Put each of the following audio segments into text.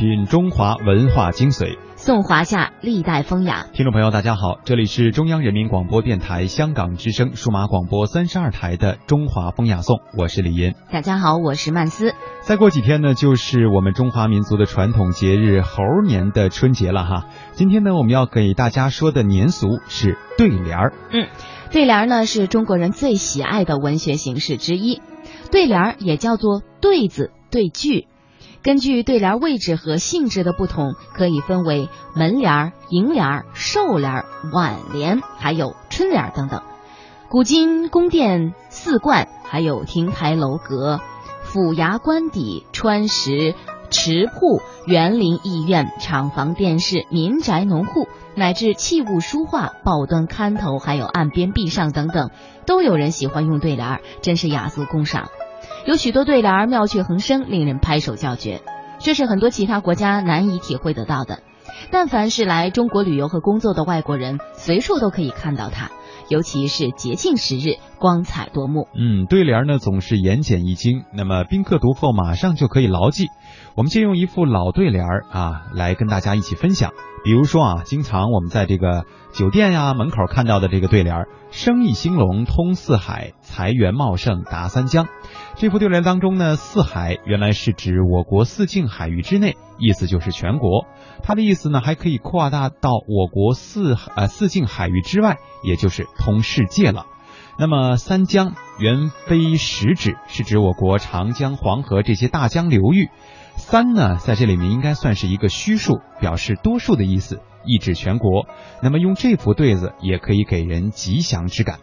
品中华文化精髓，颂华夏历代风雅。听众朋友，大家好，这里是中央人民广播电台香港之声数码广播三十二台的《中华风雅颂》，我是李岩。大家好，我是曼斯。再过几天呢，就是我们中华民族的传统节日猴年的春节了哈。今天呢，我们要给大家说的年俗是对联儿。嗯，对联儿呢是中国人最喜爱的文学形式之一，对联儿也叫做对子、对句。根据对联位置和性质的不同，可以分为门联、楹联、寿联、挽联，还有春联等等。古今宫殿、寺观，还有亭台楼阁、府衙官邸、川石、池铺、园林、艺苑、厂房、电视、民宅、农户，乃至器物书画、报端刊头，还有岸边壁上等等，都有人喜欢用对联，真是雅俗共赏。有许多对联儿妙趣横生，令人拍手叫绝，这是很多其他国家难以体会得到的。但凡是来中国旅游和工作的外国人，随处都可以看到它，尤其是节庆时日，光彩夺目。嗯，对联呢总是言简意赅，那么宾客读后马上就可以牢记。我们借用一副老对联啊，来跟大家一起分享。比如说啊，经常我们在这个酒店呀门口看到的这个对联“生意兴隆通四海，财源茂盛达三江”。这副对联当中呢，四海原来是指我国四境海域之内，意思就是全国。它的意思呢，还可以扩大到我国四呃四境海域之外，也就是通世界了。那么三江原非实指，是指我国长江、黄河这些大江流域。三呢，在这里面应该算是一个虚数，表示多数的意思，意指全国。那么用这副对子，也可以给人吉祥之感。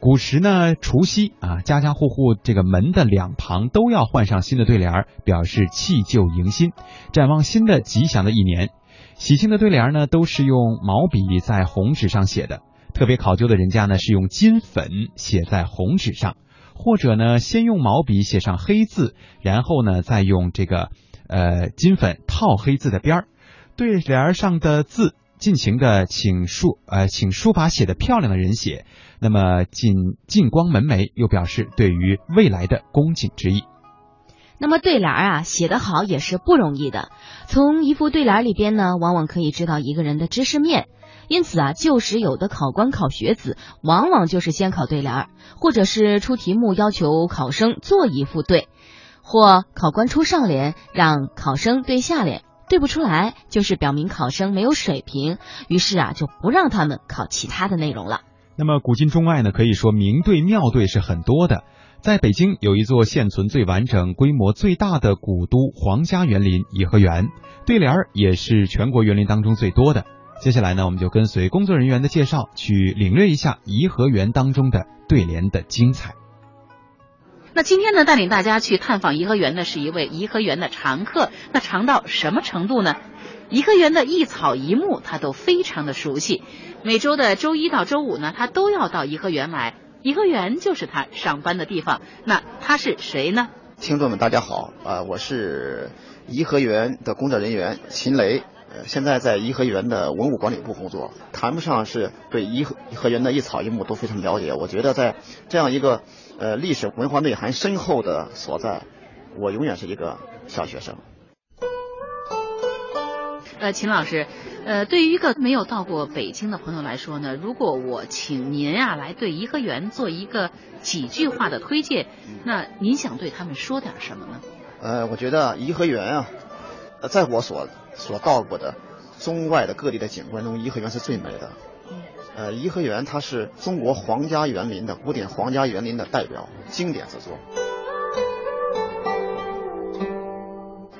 古时呢，除夕啊，家家户户这个门的两旁都要换上新的对联，表示弃旧迎新，展望新的吉祥的一年。喜庆的对联呢，都是用毛笔在红纸上写的，特别考究的人家呢，是用金粉写在红纸上。或者呢，先用毛笔写上黑字，然后呢，再用这个呃金粉套黑字的边儿。对联上的字，尽情的请书呃请书法写的漂亮的人写，那么进进光门楣，又表示对于未来的恭敬之意。那么对联啊，写得好也是不容易的。从一副对联里边呢，往往可以知道一个人的知识面。因此啊，旧时有的考官考学子，往往就是先考对联，或者是出题目要求考生做一副对，或考官出上联让考生对下联，对不出来就是表明考生没有水平，于是啊就不让他们考其他的内容了。那么古今中外呢，可以说名对妙对是很多的。在北京有一座现存最完整、规模最大的古都皇家园林颐和园，对联儿也是全国园林当中最多的。接下来呢，我们就跟随工作人员的介绍，去领略一下颐和园当中的对联的精彩。那今天呢，带领大家去探访颐和园的是一位颐和园的常客。那常到什么程度呢？颐和园的一草一木，他都非常的熟悉。每周的周一到周五呢，他都要到颐和园来。颐和园就是他上班的地方。那他是谁呢？听众们，大家好，啊，我是颐和园的工作人员秦雷。呃现在在颐和园的文物管理部工作，谈不上是对颐和颐和园的一草一木都非常了解。我觉得在这样一个呃历史文化内涵深厚的所在，我永远是一个小学生。呃，秦老师，呃，对于一个没有到过北京的朋友来说呢，如果我请您啊来对颐和园做一个几句话的推荐，那您想对他们说点什么呢？呃，我觉得颐和园啊，在我所所到过的中外的各地的景观中，颐和园是最美的。呃，颐和园它是中国皇家园林的古典皇家园林的代表经典之作。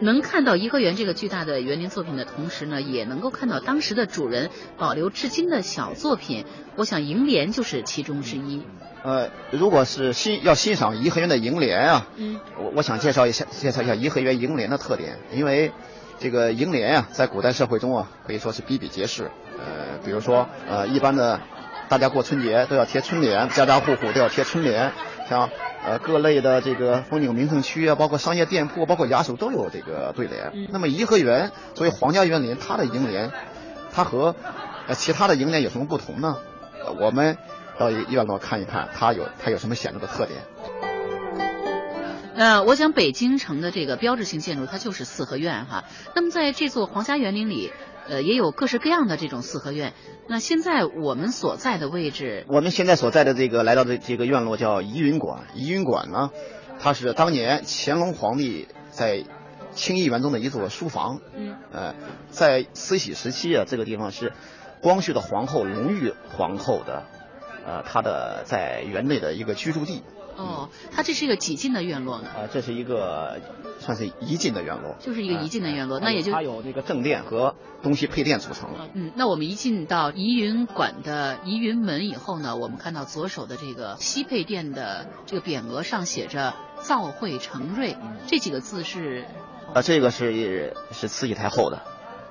能看到颐和园这个巨大的园林作品的同时呢，也能够看到当时的主人保留至今的小作品。我想楹联就是其中之一。呃，如果是欣要欣赏颐和园的楹联啊，嗯，我我想介绍一下介绍一下颐和园楹联的特点，因为。这个楹联啊，在古代社会中啊，可以说是比比皆是。呃，比如说，呃，一般的大家过春节都要贴春联，家家户户都要贴春联。像呃各类的这个风景名胜区啊，包括商业店铺，包括衙署都有这个对联。那么颐和园作为皇家园林，它的楹联，它和呃其他的楹联有什么不同呢？我们到院落看一看，它有它有什么显著的特点。呃，我想北京城的这个标志性建筑它就是四合院哈。那么在这座皇家园林里，呃，也有各式各样的这种四合院。那现在我们所在的位置，我们现在所在的这个来到的这个院落叫怡云馆。怡云馆呢，它是当年乾隆皇帝在清漪园中的一座书房。嗯。呃，在慈禧时期啊，这个地方是光绪的皇后隆裕皇后的，呃，她的在园内的一个居住地。哦，它这是一个几进的院落呢？啊，这是一个算是一进的院落，就是一个一进的院落，那也就它有那个正殿和东西配殿组成。嗯，那我们一进到怡云馆的怡云门以后呢，我们看到左手的这个西配殿的这个匾额上写着“造会成瑞”这几个字是？啊，这个是是慈禧太后的。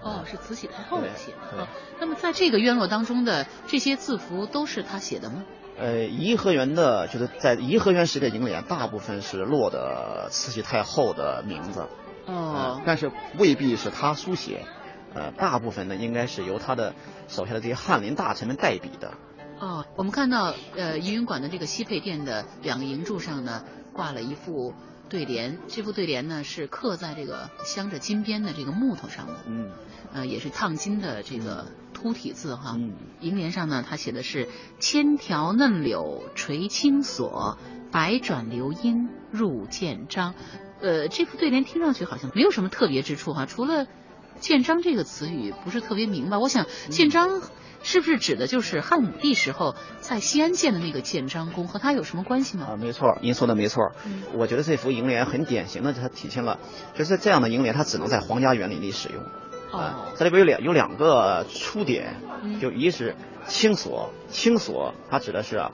哦，是慈禧太后写的。哦，那么在这个院落当中的这些字符都是他写的吗？呃，颐和园的，就是在颐和园时的楹联，大部分是落的慈禧太后的名字，哦，但是未必是他书写，呃，大部分呢应该是由他的手下的这些翰林大臣们代笔的。哦，我们看到，呃，怡云馆的这个西配殿的两个楹柱上呢，挂了一副对联，这副对联呢是刻在这个镶着金边的这个木头上的，嗯，呃，也是烫金的这个。凸体字哈，嗯，楹联上呢，它写的是“千条嫩柳垂青锁，百转流莺入剑章”。呃，这副对联听上去好像没有什么特别之处哈，除了“建章”这个词语不是特别明白。我想“建章”是不是指的就是汉武帝时候在西安建的那个建章宫，和它有什么关系吗？啊，没错，您说的没错。嗯，我觉得这幅楹联很典型的，它体现了就是这样的楹联，它只能在皇家园林里使用。哦，这里边有两有两个出点，就一是青锁，青锁它指的是啊，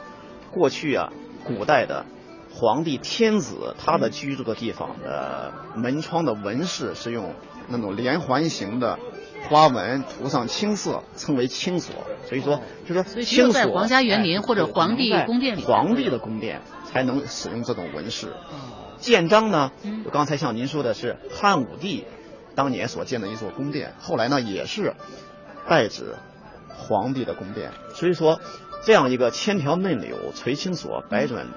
过去啊古代的皇帝天子他的居住的地方的门窗的纹饰是用那种连环形的花纹涂上青色，称为青锁。所以说，就说青锁在皇家园林或者皇帝宫殿里，皇帝的宫殿才能使用这种纹饰。建章呢，就刚才像您说的是汉武帝。当年所建的一座宫殿，后来呢也是代指皇帝的宫殿。所以说，这样一个“千条嫩柳垂青锁，百转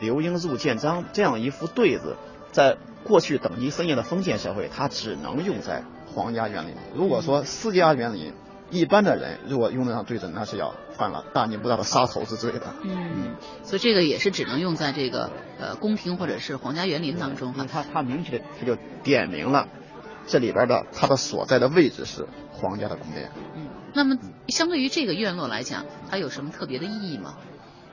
流莺入建章”这样一副对子，在过去等级森严的封建社会，它只能用在皇家园林。如果说私家园林，一般的人如果用得上对准，那是要犯了大逆不道的杀头之罪的。嗯，所以这个也是只能用在这个呃宫廷或者是皇家园林当中哈。他他明确的它就点明了。这里边的它的所在的位置是皇家的宫殿。嗯，那么相对于这个院落来讲，它有什么特别的意义吗？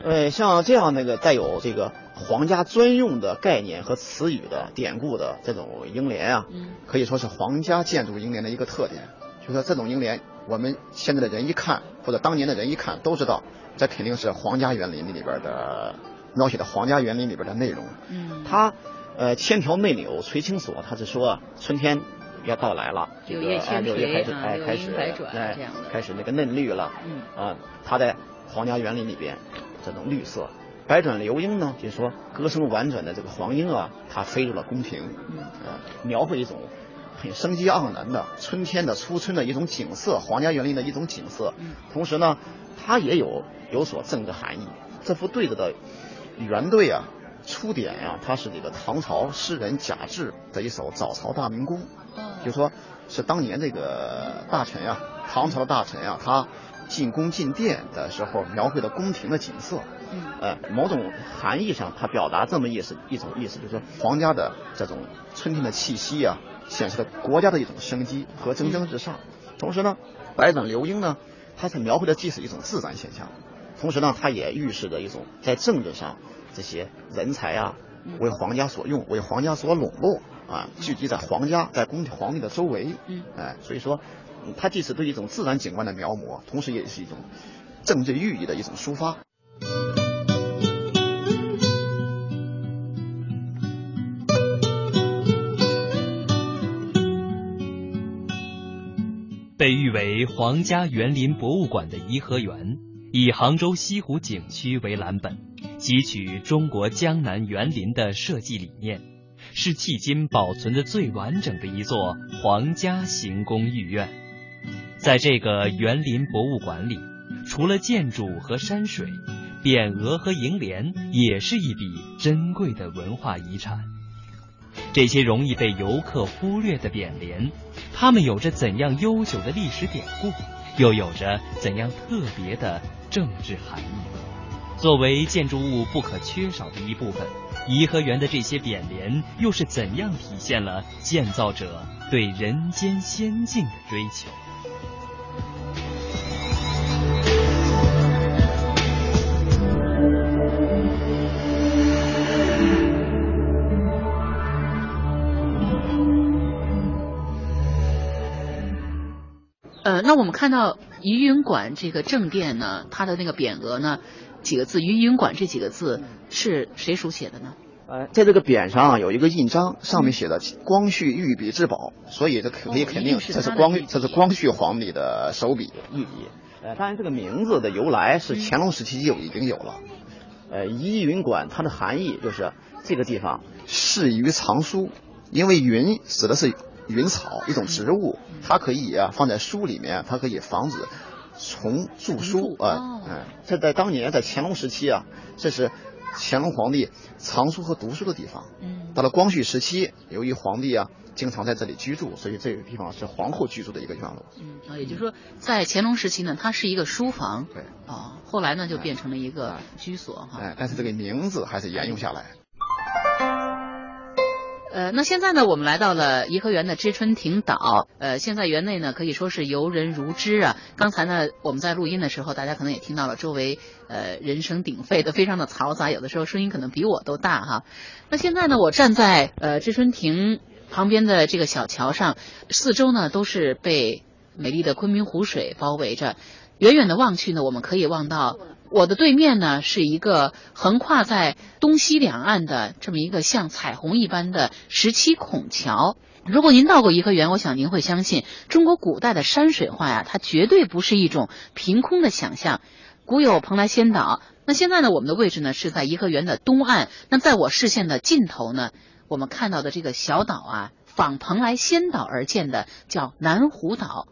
呃，像这样那个带有这个皇家专用的概念和词语的典故的这种楹联啊，嗯，可以说是皇家建筑楹联的一个特点。就说这种楹联，我们现在的人一看，或者当年的人一看，都知道这肯定是皇家园林里边的描写的皇家园林里边的内容。嗯，它呃千条嫩柳垂青锁，它是说春天。要到来了，这个哎，柳叶开始哎开始哎开始那个嫩绿了，嗯啊，它在皇家园林里边这种绿色，百转流莺呢，就是说歌声婉转的这个黄莺啊，它飞入了宫廷，嗯，呃，描绘一种很生机盎然的春天的初春的一种景色，皇家园林的一种景色，嗯，同时呢，它也有有所政治含义。这副对子的原对啊，出点啊，它是这个唐朝诗人贾至的一首《早朝大明宫》。就说，是当年这个大臣呀，唐朝的大臣呀，他进宫进殿的时候描绘的宫廷的景色，嗯，呃，某种含义上，它表达这么意思一种意思，就是说皇家的这种春天的气息啊，显示了国家的一种生机和蒸蒸日上。同时呢，百转流莺呢，它是描绘的既是一种自然现象，同时呢，它也预示着一种在政治上这些人才啊，为皇家所用，为皇家所笼络。啊，聚集在皇家，在宫皇帝的周围，嗯，哎，所以说，它既是对一种自然景观的描摹，同时也是一种政治寓意的一种抒发。为皇家园林博物馆的颐和园，以杭州西湖景区为蓝本，汲取中国江南园林的设计理念。是迄今保存的最完整的一座皇家行宫御苑。在这个园林博物馆里，除了建筑和山水，匾额和楹联也是一笔珍贵的文化遗产。这些容易被游客忽略的匾联，它们有着怎样悠久的历史典故，又有着怎样特别的政治含义？作为建筑物不可缺少的一部分，颐和园的这些匾联又是怎样体现了建造者对人间仙境的追求？那我们看到怡云馆这个正殿呢，它的那个匾额呢，几个字“怡云馆”这几个字是谁书写的呢？呃，在这个匾上啊有一个印章，上面写的“光绪御笔之宝”，所以这可以肯定这是光这是光绪皇帝的手笔御笔。呃，当然这个名字的由来是乾隆时期就已经有了。呃，怡云馆它的含义就是这个地方适于藏书，因为云指的是云草一种植物，它可以啊放在书里面，它可以防止虫蛀书啊。这在当年在乾隆时期啊，这是乾隆皇帝藏书和读书的地方。嗯到了光绪时期，由于皇帝啊经常在这里居住，所以这个地方是皇后居住的一个院落。嗯啊，也就是说，在乾隆时期呢，它是一个书房对，啊，后来呢就变成了一个居所哈。哎，但是这个名字还是沿用下来。呃，那现在呢，我们来到了颐和园的知春亭岛。呃，现在园内呢可以说是游人如织啊。刚才呢，我们在录音的时候，大家可能也听到了，周围呃人声鼎沸的，非常的嘈杂，有的时候声音可能比我都大哈。那现在呢，我站在呃知春亭旁边的这个小桥上，四周呢都是被美丽的昆明湖水包围着。远远的望去呢，我们可以望到我的对面呢是一个横跨在东西两岸的这么一个像彩虹一般的十七孔桥。如果您到过颐和园，我想您会相信，中国古代的山水画呀，它绝对不是一种凭空的想象。古有蓬莱仙岛，那现在呢，我们的位置呢是在颐和园的东岸。那在我视线的尽头呢，我们看到的这个小岛啊，仿蓬莱仙岛而建的，叫南湖岛。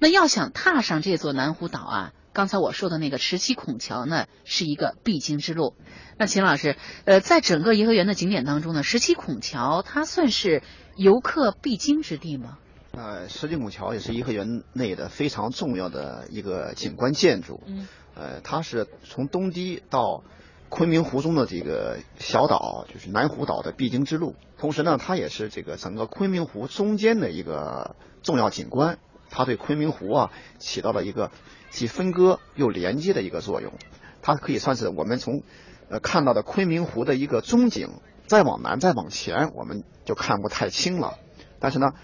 那要想踏上这座南湖岛啊，刚才我说的那个十七孔桥呢，是一个必经之路。那秦老师，呃，在整个颐和园的景点当中呢，十七孔桥它算是游客必经之地吗？呃，十七孔桥也是颐和园内的非常重要的一个景观建筑。嗯，呃，它是从东堤到昆明湖中的这个小岛，就是南湖岛的必经之路。同时呢，它也是这个整个昆明湖中间的一个重要景观。它对昆明湖啊起到了一个既分割又连接的一个作用。它可以算是我们从呃看到的昆明湖的一个中景，再往南再往前，我们就看不太清了。但是呢，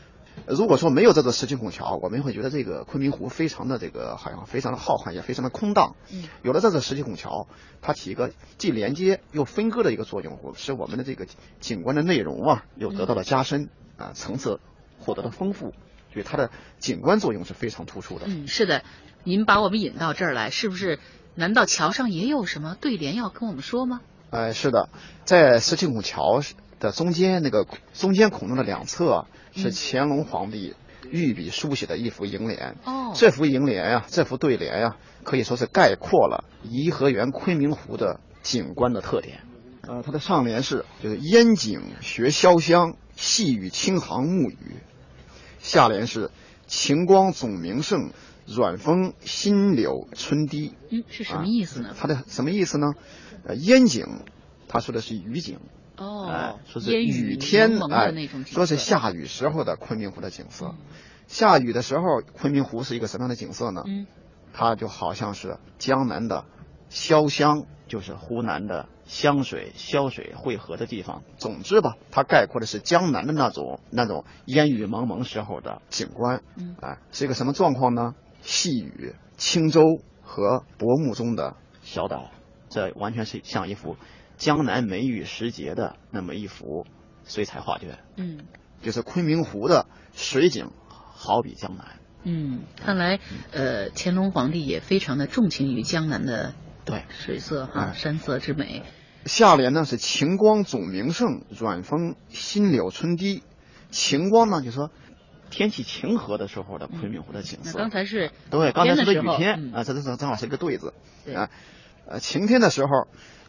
如果说没有这座十七孔桥，我们会觉得这个昆明湖非常的这个好像非常的浩瀚，也非常的空荡。嗯，有了这座十七孔桥，它起一个既连接又分割的一个作用，使我们的这个景观的内容啊又得到了加深啊，层次获得了丰富，所以它的景观作用是非常突出的。嗯，是的，您把我们引到这儿来，是不是？难道桥上也有什么对联要跟我们说吗？哎，是的，在十七孔桥的中间那个中间孔洞的两侧是嗯乾隆皇帝御笔书写的一幅楹联。哦，这幅楹联呀、这幅对联呀、可以说是概括了颐和园昆明湖的景观的特点。呃，它的上联是就是烟景学潇湘，细雨轻航暮雨；下联是晴光总名胜，软风新柳春堤。嗯，是什么意思呢？它的什么意思呢？呃，烟景，他说的是雨景，哎哦，，说是烟雨天哎说是下雨时候的昆明湖的景色。嗯下雨的时候，昆明湖是一个什么样的景色呢？嗯它就好像是江南的潇湘，就是湖南的湘水、潇水汇合的地方。总之吧，它概括的是江南的那种那种烟雨蒙蒙时候的景观。嗯哎，是一个什么状况呢？细雨、轻舟和薄暮中的小岛，这完全是像一幅江南梅雨时节的那么一幅水彩画卷，嗯就是昆明湖的水景，好比江南。嗯，看来呃，乾隆皇帝也非常的钟情于江南的对，水色哈、哎山色之美。下联呢是晴光总名胜，软风新柳春堤。晴光呢，就说天气晴和的时候的昆明湖的景那色。刚才是对，刚才是个雨天嗯啊，这这这正好是一个对子对啊。呃，晴天的时候，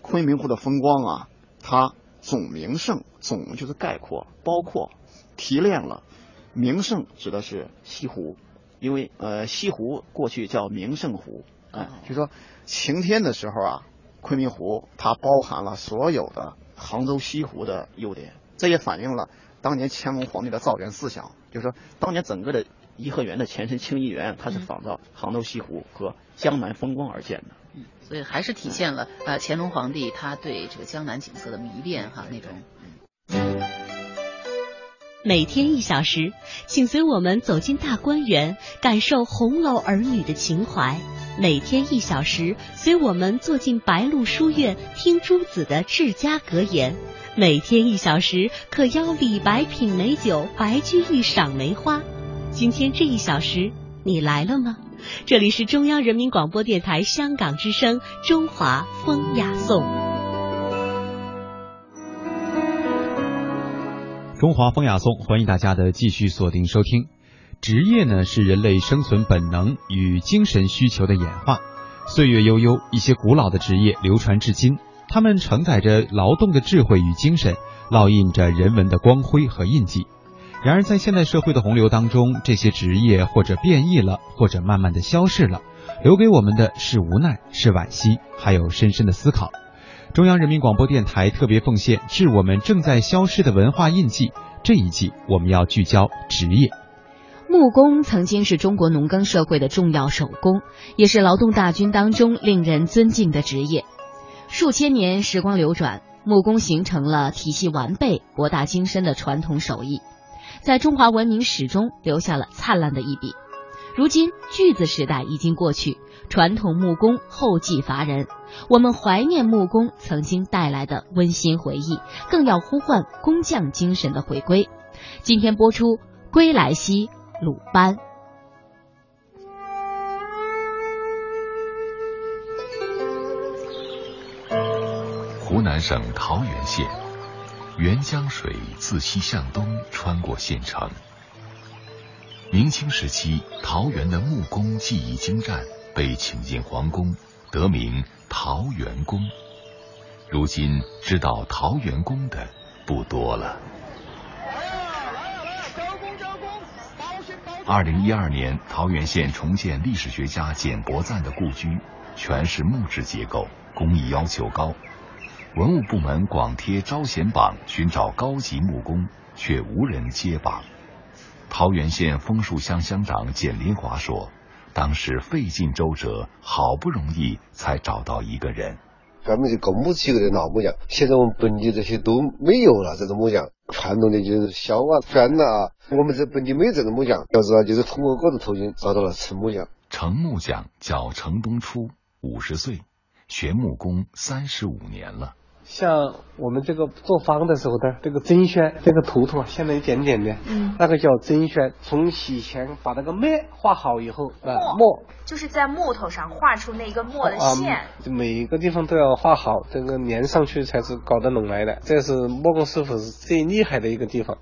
昆明湖的风光啊，它总名胜，总就是概括、包括、提炼了。名胜指的是西湖，因为呃西湖过去叫名胜湖，哎，就说晴天的时候啊，昆明湖它包含了所有的杭州西湖的优点，这也反映了当年乾隆皇帝的造园思想，就是说当年整个的颐和园的前身清漪园，它是仿照杭州西湖和江南风光而建的。嗯，所以还是体现了呃乾隆皇帝他对这个江南景色的迷恋哈那种。每天一小时，请随我们走进大观园，感受红楼儿女的情怀。每天一小时，随我们坐进白鹿书院，听朱子的治家格言。每天一小时，可邀李白品美酒，白居易赏梅花。今天这一小时，你来了吗？这里是中央人民广播电台香港之声《中华风雅颂》。中华风雅颂，欢迎大家的继续锁定收听。职业呢是人类生存本能与精神需求的演化。岁月悠悠，一些古老的职业流传至今，它们承载着劳动的智慧与精神，烙印着人文的光辉和印记。然而，在现代社会的洪流当中，这些职业或者变异了，或者慢慢的消逝了，留给我们的是无奈，是惋惜，还有深深的思考。中央人民广播电台特别奉献致我们正在消失的文化印记。这一季我们要聚焦职业。木工曾经是中国农耕社会的重要手工，也是劳动大军当中令人尊敬的职业。数千年时光流转，木工形成了体系完备、博大精深的传统手艺，在中华文明史中留下了灿烂的一笔。如今锯子时代已经过去，传统木工后继乏人。我们怀念木工曾经带来的温馨回忆，更要呼唤工匠精神的回归。今天播出《归来兮鲁班》。湖南省桃源县，沅江水自西向东穿过县城。明清时期，桃园的木工技艺精湛，被请进皇宫，得名桃源宫。如今知道桃源宫的不多了。二零一二年，桃源县重建历史学家简伯赞的故居，全是木质结构，工艺要求高。文物部门广贴招贤榜，寻找高级木工，却无人接榜。桃源县枫树乡乡长简林华说：“当时费尽周折，好不容易才找到一个人。专门就搞木器的老木匠，现在我们本地这些都没有了。这种木匠，传统的就是削啊、钻啊，我们这本地没有这种木匠。要知道，就是通过各种途径找到了陈木匠。程木匠叫程东初，五十岁，学木工三十五年了。”像我们这个做方的时候的这个针宣，这个图图现在一点点的，嗯，那个叫针宣。从洗前把那个墨画好以后，啊，墨就是在木头上画出那个墨的线，每个地方都要画好，这个粘上去才是搞得拢来的。这是木工师傅是最厉害的一个地方。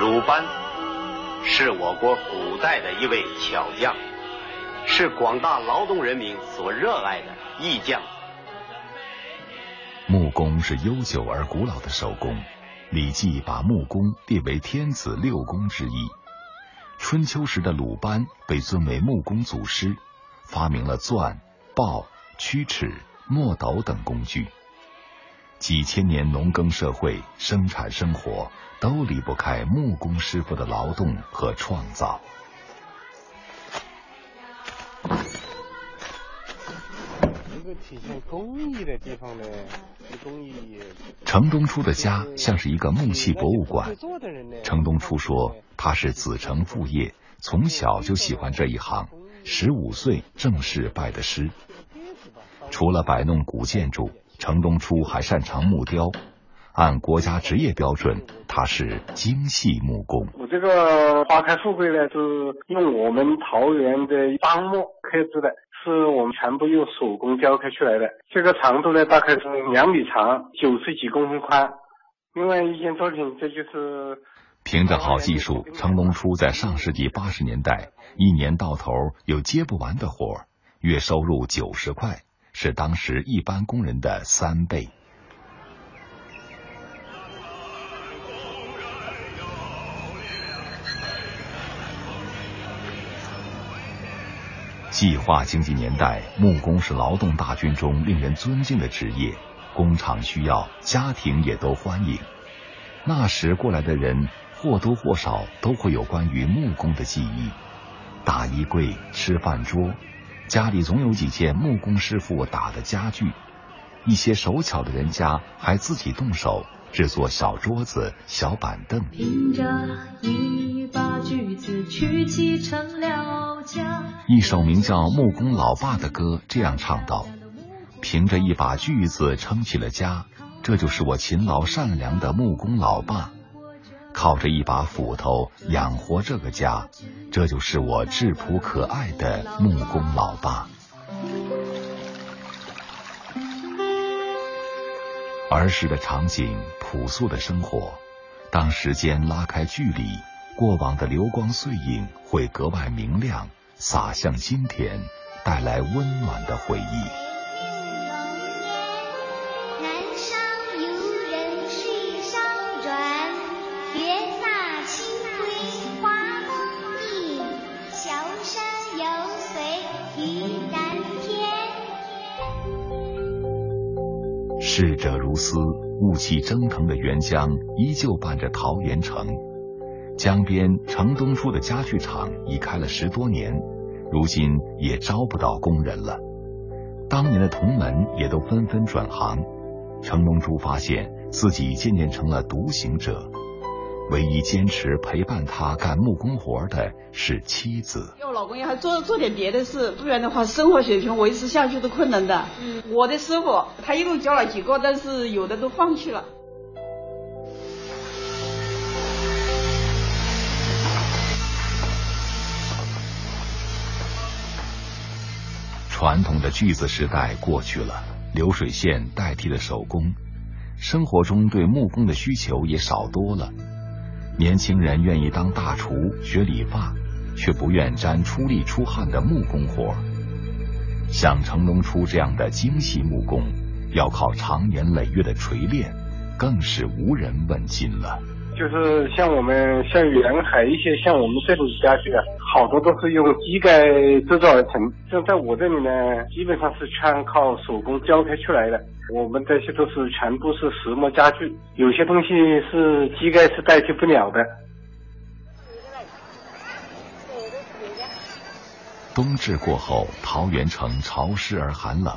鲁班。是我国古代的一位巧匠，是广大劳动人民所热爱的艺匠。木工是悠久而古老的手工，《礼记》把木工列为天子六工之一。春秋时的鲁班被尊为木工祖师，发明了钻、刨、曲尺、墨斗等工具。几千年农耕社会，生产生活。都离不开木工师傅的劳动和创造。一个体现工艺的地方呢，工艺。程东初的家像是一个木器博物馆。程东初说，他是子承父业，从小就喜欢这一行，十五岁正式拜的师。除了摆弄古建筑，程东初还擅长木雕。按国家职业标准，他是精细木工。我这个花开富贵呢，是用我们桃园的樟木刻制的，是我们全部用手工雕刻出来的。这个长度呢，大概是两米长，九十几公分宽。另外一件作品，这就是。凭着好技术，程龙初在上世纪八十年代一年到头有接不完的活，月收入九十块，是当时一般工人的三倍。计划经济年代，木工是劳动大军中令人尊敬的职业，工厂需要，家庭也都欢迎。那时过来的人或多或少都会有关于木工的记忆：大衣柜、吃饭桌，家里总有几件木工师傅打的家具。一些手巧的人家还自己动手制作小桌子、小板凳。凭着一把锯子娶妻成了家。一首名叫《木工老爸》的歌这样唱道：“凭着一把锯子撑起了家，这就是我勤劳善良的木工老爸；靠着一把斧头养活这个家，这就是我质朴可爱的木工老爸。”儿时的场景，朴素的生活。当时间拉开距离，过往的流光碎影会格外明亮，洒向今天，带来温暖的回忆。雾气蒸腾的沅江依旧伴着桃源城。江边城东初的家具厂已开了十多年，如今也招不到工人了。当年的同门也都纷纷转行。程东初发现自己渐渐成了独行者。唯一坚持陪伴他干木工活的是妻子。要老公也还做做点别的事，不然的话，生活水平维持下去都困难的。嗯，我的师傅他一共教了几个，但是有的都放弃了。传统的锯子时代过去了，流水线代替了手工，生活中对木工的需求也少多了。年轻人愿意当大厨学理发，却不愿沾出力出汗的木工活。像成龙出这样的精细木工，要靠长年累月的锤炼，更是无人问津了。就是像我们像沿海一些像我们这种家具啊，好多都是用机盖制造而成。像在我这里呢，基本上是全靠手工雕刻出来的。我们这些都是全部是实木家具，有些东西是机盖是代替不了的。冬至过后，桃源城潮湿而寒冷。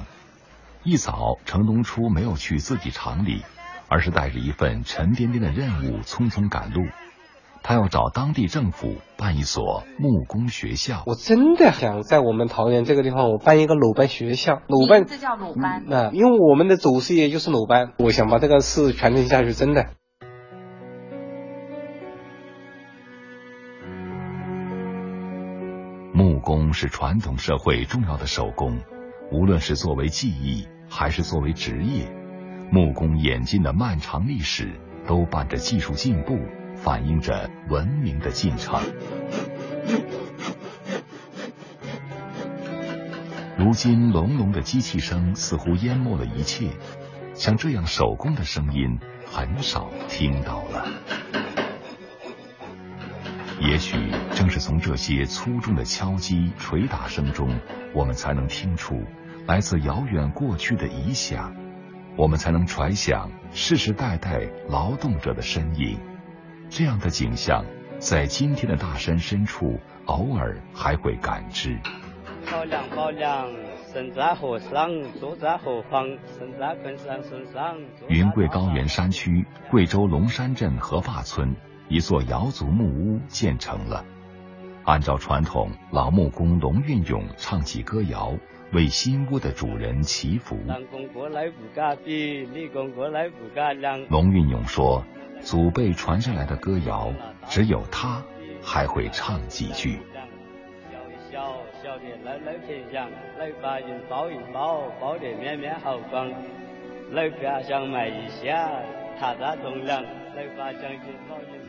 一早，程东初没有去自己厂里，而是带着一份沉甸甸的任务匆匆赶路。他要找当地政府办一所木工学校。我真的想在我们桃园这个地方，我办一个鲁班学校。鲁班，这叫鲁班。那因为我们的祖师爷就是鲁班，我想把这个事传承下去，真的。木工是传统社会重要的手工，无论是作为技艺还是作为职业，木工演进的漫长历史都伴着技术进步。反映着文明的进程。如今，隆隆的机器声似乎淹没了一切，像这样手工的声音很少听到了。也许正是从这些粗重的敲击、捶打声中，我们才能听出来自遥远过去的遗响，我们才能揣想世世代代劳动者的身影。这样的景象，在今天的大山深处，偶尔还会感知。漂亮漂亮，身在河上，坐在何方？身在昆山身上。云贵高原山区贵州龙山镇河坝村，一座瑶族木屋建成了。按照传统，老木工龙运勇唱起歌谣，为新屋的主人祈福。龙运勇说。祖辈传下来的歌谣，只有他还会唱几句。笑天祥；来把人抱一抱，抱得面面好光；来家乡买一下，他来把将军抱一。